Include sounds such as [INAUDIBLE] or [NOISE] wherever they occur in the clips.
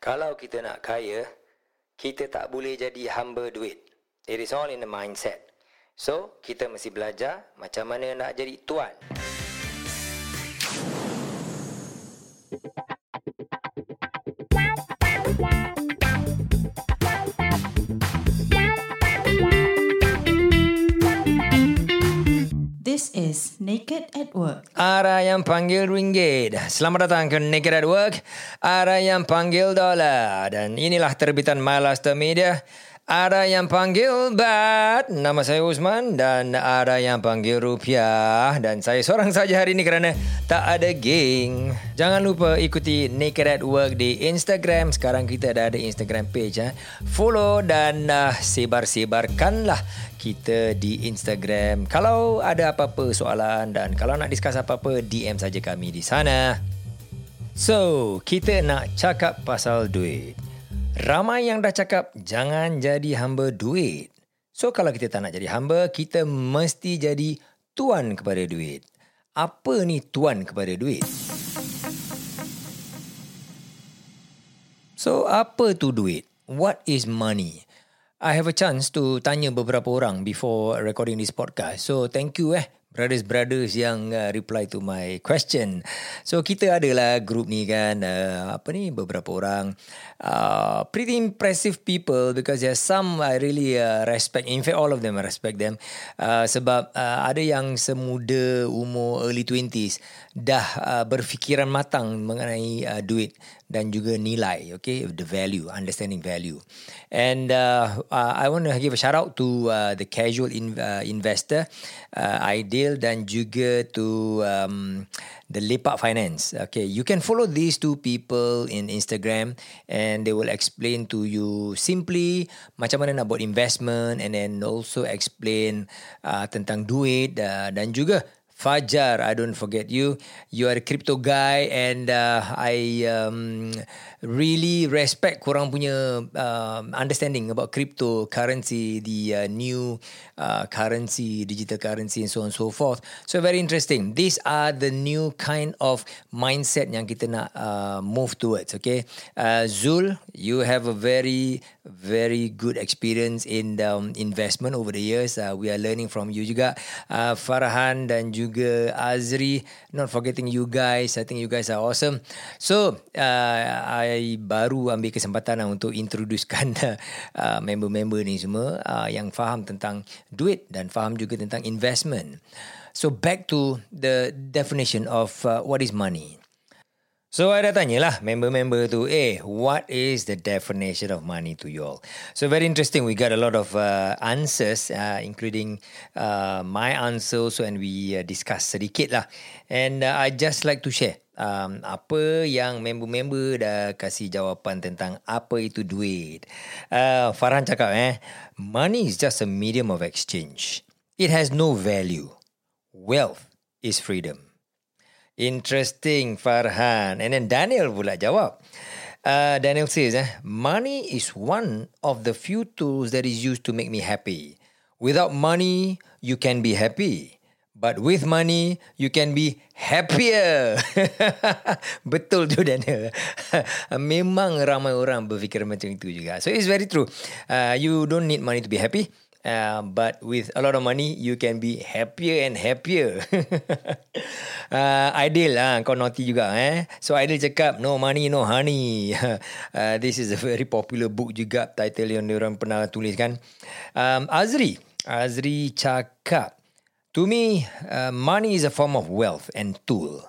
Kalau kita nak kaya, kita tak boleh jadi hamba duit. It is all in the mindset. So, kita mesti belajar macam mana nak jadi tuan. Naked at Work. Ara yang panggil ringgit. Selamat datang ke Naked at Work. Ara yang panggil dolar. Dan inilah terbitan MyLaster Media. Ada yang panggil bat. Nama saya Usman Dan ada yang panggil rupiah. Dan saya seorang saja hari ini kerana Tak ada geng. Jangan lupa ikuti Naked at Work di Instagram. Sekarang kita dah ada Instagram page eh. Follow dan uh, sebar-sebarkanlah kita di Instagram. Kalau ada apa-apa soalan Dan kalau nak discuss apa-apa DM saja kami di sana. So, kita nak cakap pasal duit Ramai yang dah cakap jangan jadi hamba duit. So kalau kita tak nak jadi hamba, kita mesti jadi tuan kepada duit. Apa ni tuan kepada duit? So apa tu duit? What is money? I have a chance to tanya beberapa orang before recording this podcast. So thank you eh brothers-brothers yang uh, reply to my question. So kita adalah group ni kan uh, apa ni beberapa orang uh, pretty impressive people because there some I really uh, respect. In fact all of them I respect them uh, sebab uh, ada yang semuda umur early 20s dah uh, berfikiran matang mengenai uh, duit dan juga nilai okay? The value understanding value. And uh, uh, I want to give a shout out to uh, the casual in, uh, investor uh, Ideal dan juga to um, the Lepak Finance. Okay you can follow these two people in Instagram and they will explain to you simply macam mana nak buat investment and then also explain uh, tentang duit uh, dan juga Fajar, I don't forget you. You are a crypto guy and uh, I um, really respect korang punya uh, understanding about cryptocurrency, the uh, new uh, currency, digital currency and so on and so forth. So very interesting. These are the new kind of mindset yang kita nak uh, move towards. Okay, uh, Zul, you have a very very good experience in um, investment over the years. Uh, we are learning from you juga. Uh, Farhan dan juga Azri not forgetting you guys I think you guys are awesome so uh, I baru ambil kesempatan lah untuk introducekan [LAUGHS] uh, member-member ni semua uh, yang faham tentang duit dan faham juga tentang investment so back to the definition of uh, what is money So I dah lah member-member tu, eh, what is the definition of money to you all? So very interesting, we got a lot of uh, answers, uh, including uh, my answer so and we uh, discuss sedikit lah. And uh, I just like to share um, apa yang member-member dah kasih jawapan tentang apa itu duit. Uh, Farhan cakap, eh, money is just a medium of exchange. It has no value. Wealth is freedom. Interesting, Farhan. And then Daniel pula jawab. Uh, Daniel says, eh, money is one of the few tools that is used to make me happy. Without money, you can be happy. But with money, you can be happier. [LAUGHS] Betul tu Daniel. [LAUGHS] Memang ramai orang berfikir macam itu juga. So it's very true. Uh, you don't need money to be happy. Uh, but with a lot of money, you can be happier and happier. [LAUGHS] uh, ideal lah, kau naughty juga eh. So ideal cakap, no money, no honey. [LAUGHS] uh, this is a very popular book juga, title yang orang pernah tulis kan. Um, Azri, Azri cakap, to me, uh, money is a form of wealth and tool.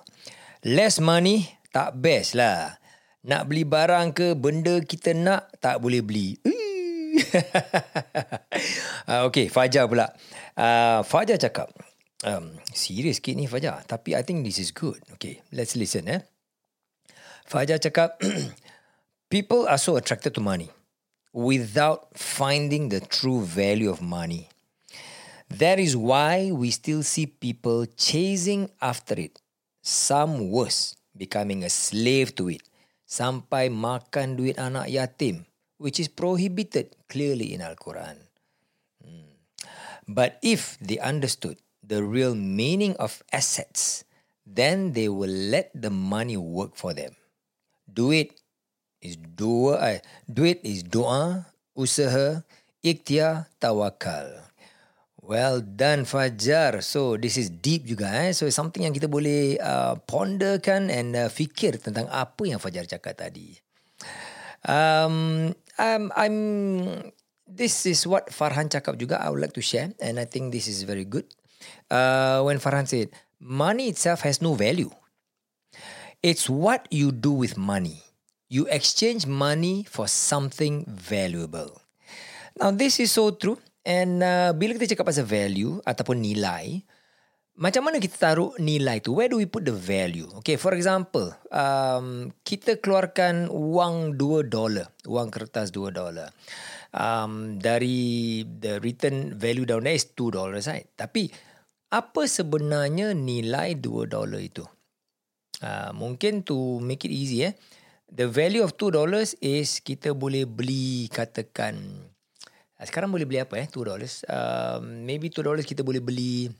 Less money, tak best lah. Nak beli barang ke benda kita nak, tak boleh beli. Uh, [LAUGHS] uh, okay, Fajar pula. Uh, Fajar cakap, um, serius sikit ni Fajar. Tapi I think this is good. Okay, let's listen. Eh. Fajar cakap, [CLEARS THROAT] people are so attracted to money without finding the true value of money. That is why we still see people chasing after it. Some worse, becoming a slave to it. Sampai makan duit anak yatim which is prohibited clearly in Al-Quran. Hmm. But if they understood the real meaning of assets, then they will let the money work for them. Do it is dua, eh, duit is doa, usaha, ikhtiar, tawakal. Well done Fajar. So this is deep juga eh. So something yang kita boleh uh, ponderkan and uh, fikir tentang apa yang Fajar cakap tadi. Um, um, I'm this is what Farhan cakap juga. I would like to share and I think this is very good. Uh, when Farhan said, money itself has no value. It's what you do with money. You exchange money for something valuable. Now this is so true. And uh, bila kita cakap pasal value ataupun nilai, macam mana kita taruh nilai tu? Where do we put the value? Okay, for example, um, kita keluarkan wang 2 dolar, wang kertas 2 dolar. Um, dari the written value down there is 2 dollars, right? Tapi, apa sebenarnya nilai 2 dolar itu? Uh, mungkin to make it easy, eh, the value of 2 dollars is kita boleh beli katakan Ah, sekarang boleh beli apa eh? 2 dollars. Uh, maybe 2 dollars kita boleh beli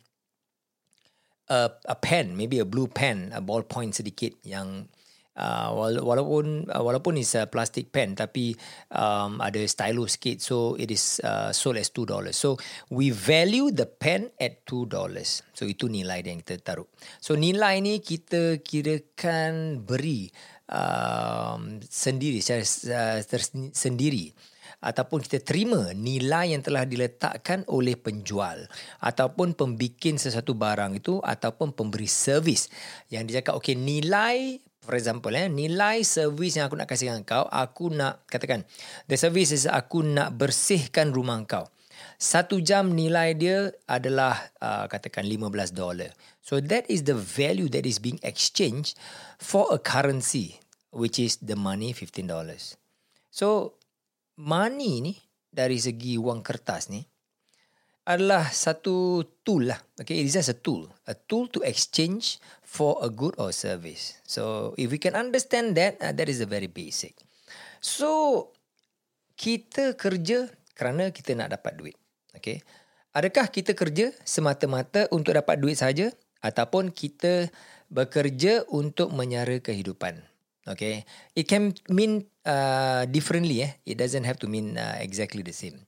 a, a pen, maybe a blue pen, a ballpoint sedikit yang uh, walaupun uh, walaupun is a plastic pen tapi um, ada stylus sikit so it is uh, sold as 2 dollars. So we value the pen at 2 dollars. So itu nilai yang kita taruh. So nilai ni kita kirakan beri um, sendiri secara uh, tersendiri ataupun kita terima nilai yang telah diletakkan oleh penjual ataupun pembikin sesuatu barang itu ataupun pemberi servis. Yang dia cakap okey nilai for example eh nilai servis yang aku nak kasih kau aku nak katakan the service is aku nak bersihkan rumah kau. Satu jam nilai dia adalah uh, katakan 15 dolar. So that is the value that is being exchanged for a currency which is the money 15 dollars. So money ni dari segi wang kertas ni adalah satu tool lah. Okay, it is just a tool. A tool to exchange for a good or service. So, if we can understand that, uh, that is a very basic. So, kita kerja kerana kita nak dapat duit. Okay. Adakah kita kerja semata-mata untuk dapat duit saja ataupun kita bekerja untuk menyara kehidupan? Okay. It can mean uh, differently. Eh. It doesn't have to mean uh, exactly the same.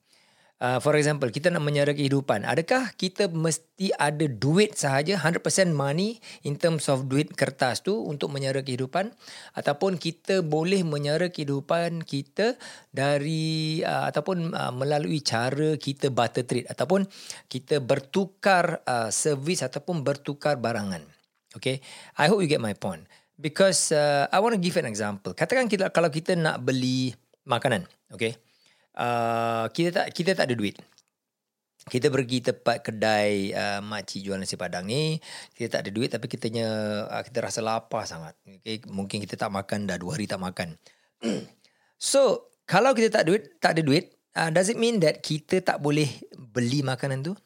Uh, for example, kita nak menyara kehidupan. Adakah kita mesti ada duit sahaja, 100% money in terms of duit kertas tu untuk menyara kehidupan? Ataupun kita boleh menyara kehidupan kita dari uh, ataupun uh, melalui cara kita barter trade ataupun kita bertukar uh, servis ataupun bertukar barangan. Okay, I hope you get my point. Because uh, I want to give an example. Katakan kita kalau kita nak beli makanan, okay? Uh, kita tak kita tak ada duit. Kita pergi tempat kedai uh, makcik jual nasi padang ni, kita tak ada duit tapi kitanya uh, kita rasa lapar sangat. Okay? Mungkin kita tak makan dah dua hari tak makan. [CLEARS THROAT] so, kalau kita tak duit, tak ada duit, uh, does it mean that kita tak boleh beli makanan tu?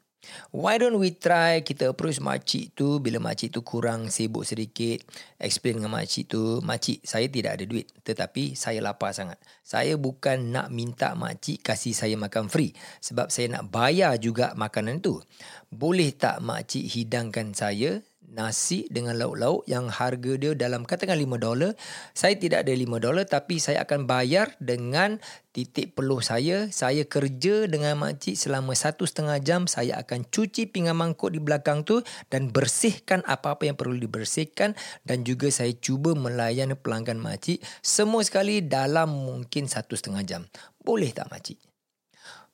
Why don't we try kita approach makcik tu bila makcik tu kurang sibuk sedikit? Explain dengan makcik tu makcik saya tidak ada duit tetapi saya lapar sangat. Saya bukan nak minta makcik kasih saya makan free sebab saya nak bayar juga makanan tu. Boleh tak makcik hidangkan saya nasi dengan lauk-lauk yang harga dia dalam katakan 5 dolar. Saya tidak ada 5 dolar tapi saya akan bayar dengan titik peluh saya. Saya kerja dengan makcik selama satu setengah jam. Saya akan cuci pinggan mangkuk di belakang tu dan bersihkan apa-apa yang perlu dibersihkan. Dan juga saya cuba melayan pelanggan makcik semua sekali dalam mungkin satu setengah jam. Boleh tak makcik?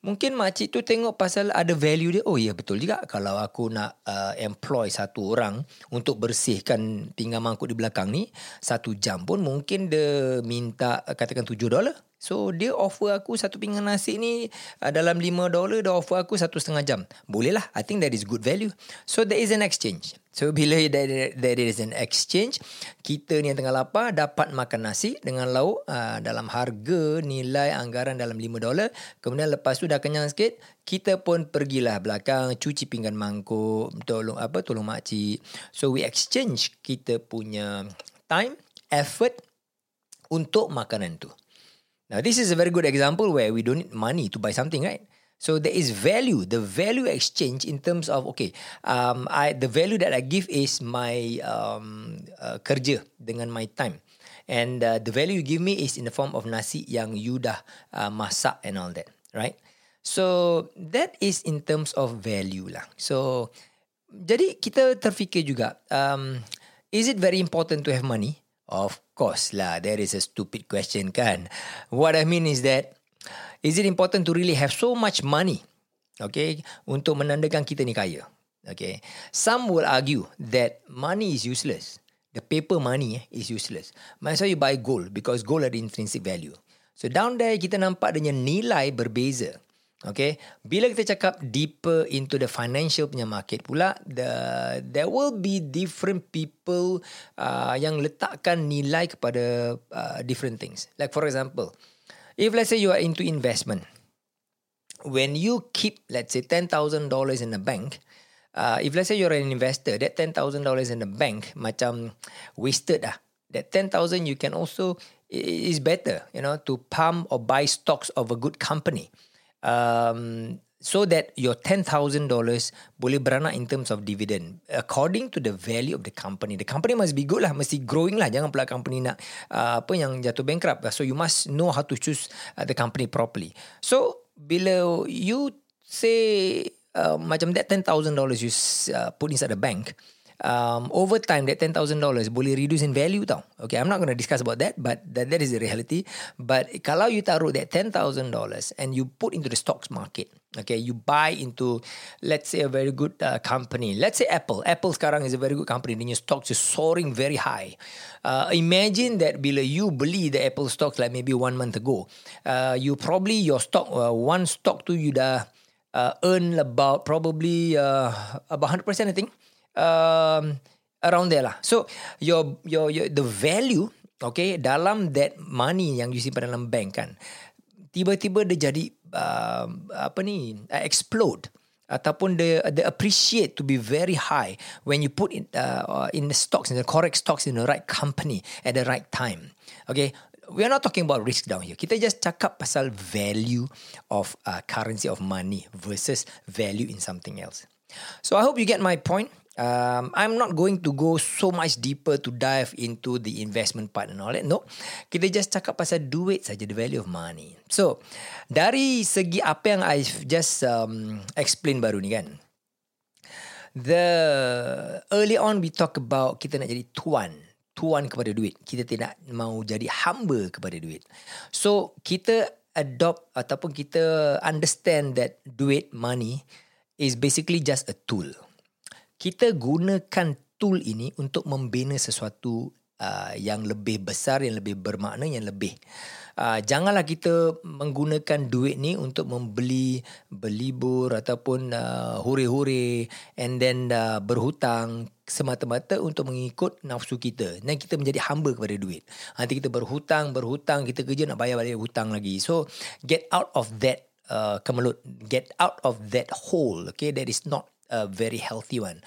Mungkin makcik tu tengok pasal ada value dia. Oh ya betul juga kalau aku nak uh, employ satu orang untuk bersihkan pinggan mangkuk di belakang ni. Satu jam pun mungkin dia minta katakan tujuh dolar. So dia offer aku satu pinggan nasi ni uh, dalam lima dolar. Dia offer aku satu setengah jam. Boleh lah. I think that is good value. So there is an exchange. So [LAUGHS] bila there, there is an exchange, kita ni yang tengah lapar dapat makan nasi dengan lauk uh, dalam harga nilai anggaran dalam 5 dolar. Kemudian lepas tu dah kenyang sikit, kita pun pergilah belakang cuci pinggan mangkuk, tolong apa tolong makcik. So we exchange kita punya time, effort untuk makanan tu. Now this is a very good example where we don't need money to buy something, right? So there is value, the value exchange in terms of okay, um, I the value that I give is my um uh, kerja dengan my time, And uh, the value you give me is in the form of nasi yang you dah uh, masak and all that, right? So that is in terms of value lah. So jadi kita terfikir juga, um, is it very important to have money? Of course lah, that is a stupid question kan. What I mean is that, is it important to really have so much money? Okay, untuk menandakan kita ni kaya. Okay, some will argue that money is useless. The paper money eh, is useless. Might as well you buy gold because gold ada intrinsic value. So down there kita nampak dengan nilai berbeza. Okay, bila kita cakap deeper into the financial punya market pula, the there will be different people uh, yang letakkan nilai kepada uh, different things. Like for example, if let's say you are into investment, when you keep let's say ten thousand dollars in the bank, uh, if let's say you're an investor, that ten thousand dollars in the bank macam wasted ah. That ten thousand you can also is better, you know, to pump or buy stocks of a good company um, so that your $10,000 boleh beranak in terms of dividend according to the value of the company. The company must be good lah, mesti growing lah. Jangan pula company nak uh, apa yang jatuh bankrupt. So you must know how to choose uh, the company properly. So bila you say uh, macam that $10,000 you uh, put inside the bank, um, over time that $10,000 boleh reduce in value tau. Okay, I'm not going to discuss about that, but that, that is the reality. But kalau you taruh that $10,000 and you put into the stocks market, okay, you buy into, let's say a very good uh, company. Let's say Apple. Apple sekarang is a very good company. Then your stocks is soaring very high. Uh, imagine that bila you beli the Apple stocks like maybe one month ago, uh, you probably your stock, uh, one stock tu you dah uh, earn about probably uh, about 100% I think um, around there lah. So your, your your the value okay dalam that money yang you simpan dalam bank kan tiba-tiba dia jadi uh, apa ni uh, explode ataupun the the appreciate to be very high when you put in uh, in the stocks in the correct stocks in the right company at the right time. Okay, we are not talking about risk down here. Kita just cakap pasal value of uh, currency of money versus value in something else. So I hope you get my point um, I'm not going to go so much deeper to dive into the investment part and all that. No, kita just cakap pasal duit saja, the value of money. So, dari segi apa yang I just um, explain baru ni kan, the early on we talk about kita nak jadi tuan, tuan kepada duit. Kita tidak mau jadi hamba kepada duit. So, kita adopt ataupun kita understand that duit, money, is basically just a tool kita gunakan tool ini untuk membina sesuatu uh, yang lebih besar, yang lebih bermakna, yang lebih. Uh, janganlah kita menggunakan duit ni untuk membeli berlibur ataupun uh, hore-hore and then uh, berhutang semata-mata untuk mengikut nafsu kita. Dan kita menjadi hamba kepada duit. Nanti kita berhutang, berhutang, kita kerja nak bayar balik hutang lagi. So, get out of that uh, kemelut. Get out of that hole. Okay, that is not a very healthy one.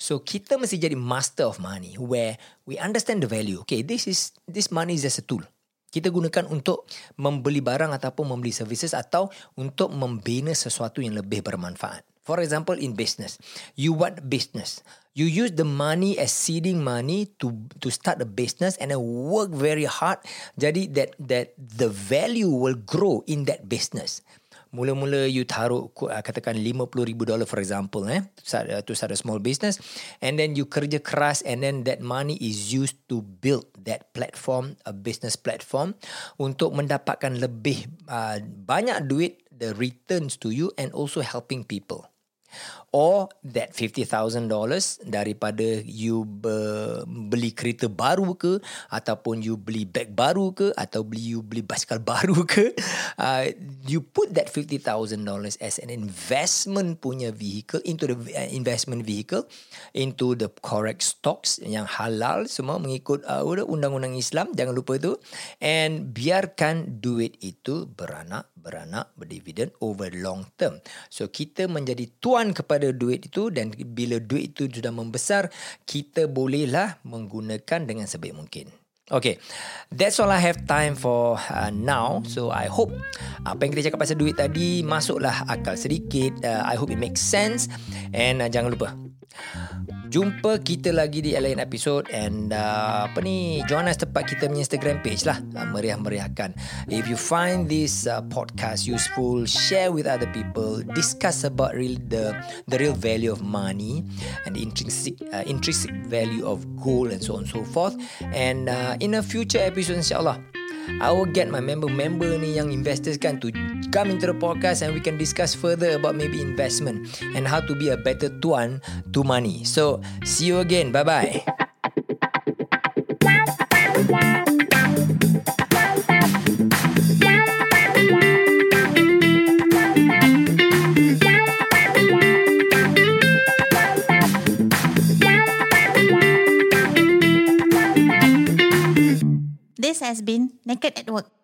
So kita mesti jadi master of money where we understand the value. Okay, this is this money is just a tool. Kita gunakan untuk membeli barang ataupun membeli services atau untuk membina sesuatu yang lebih bermanfaat. For example, in business, you want business. You use the money as seeding money to to start a business and then work very hard. Jadi that that the value will grow in that business mula-mula you taruh uh, katakan 50 ribu dollar for example eh to start, uh, to start a small business and then you kerja keras and then that money is used to build that platform a business platform untuk mendapatkan lebih uh, banyak duit the returns to you and also helping people or that $50,000 daripada you beli kereta baru ke ataupun you beli bag baru ke atau beli you beli basikal [LAUGHS] baru ke uh, you put that $50,000 as an investment punya vehicle into the uh, investment vehicle into the correct stocks yang halal semua mengikut uh, undang-undang Islam jangan lupa itu and biarkan duit itu beranak beranak berdividen over long term. So kita menjadi tuan kepada duit itu dan bila duit itu sudah membesar, kita bolehlah menggunakan dengan sebaik mungkin. Okay, that's all I have time for uh, now. So I hope apa yang kita cakap pasal duit tadi masuklah akal sedikit. Uh, I hope it makes sense. And uh, jangan lupa, Jumpa kita lagi di lain episod and uh, apa ni join us tepat kita punya Instagram page lah uh, meriah-meriahkan. If you find this uh, podcast useful, share with other people, discuss about real the the real value of money and the intrinsic uh, intrinsic value of gold and so on and so forth. And uh, in a future episode insyaallah I will get my member-member ni yang investors kan to come into the podcast and we can discuss further about maybe investment and how to be a better tuan to money. So, see you again. Bye-bye. [LAUGHS] This has been Naked at Work.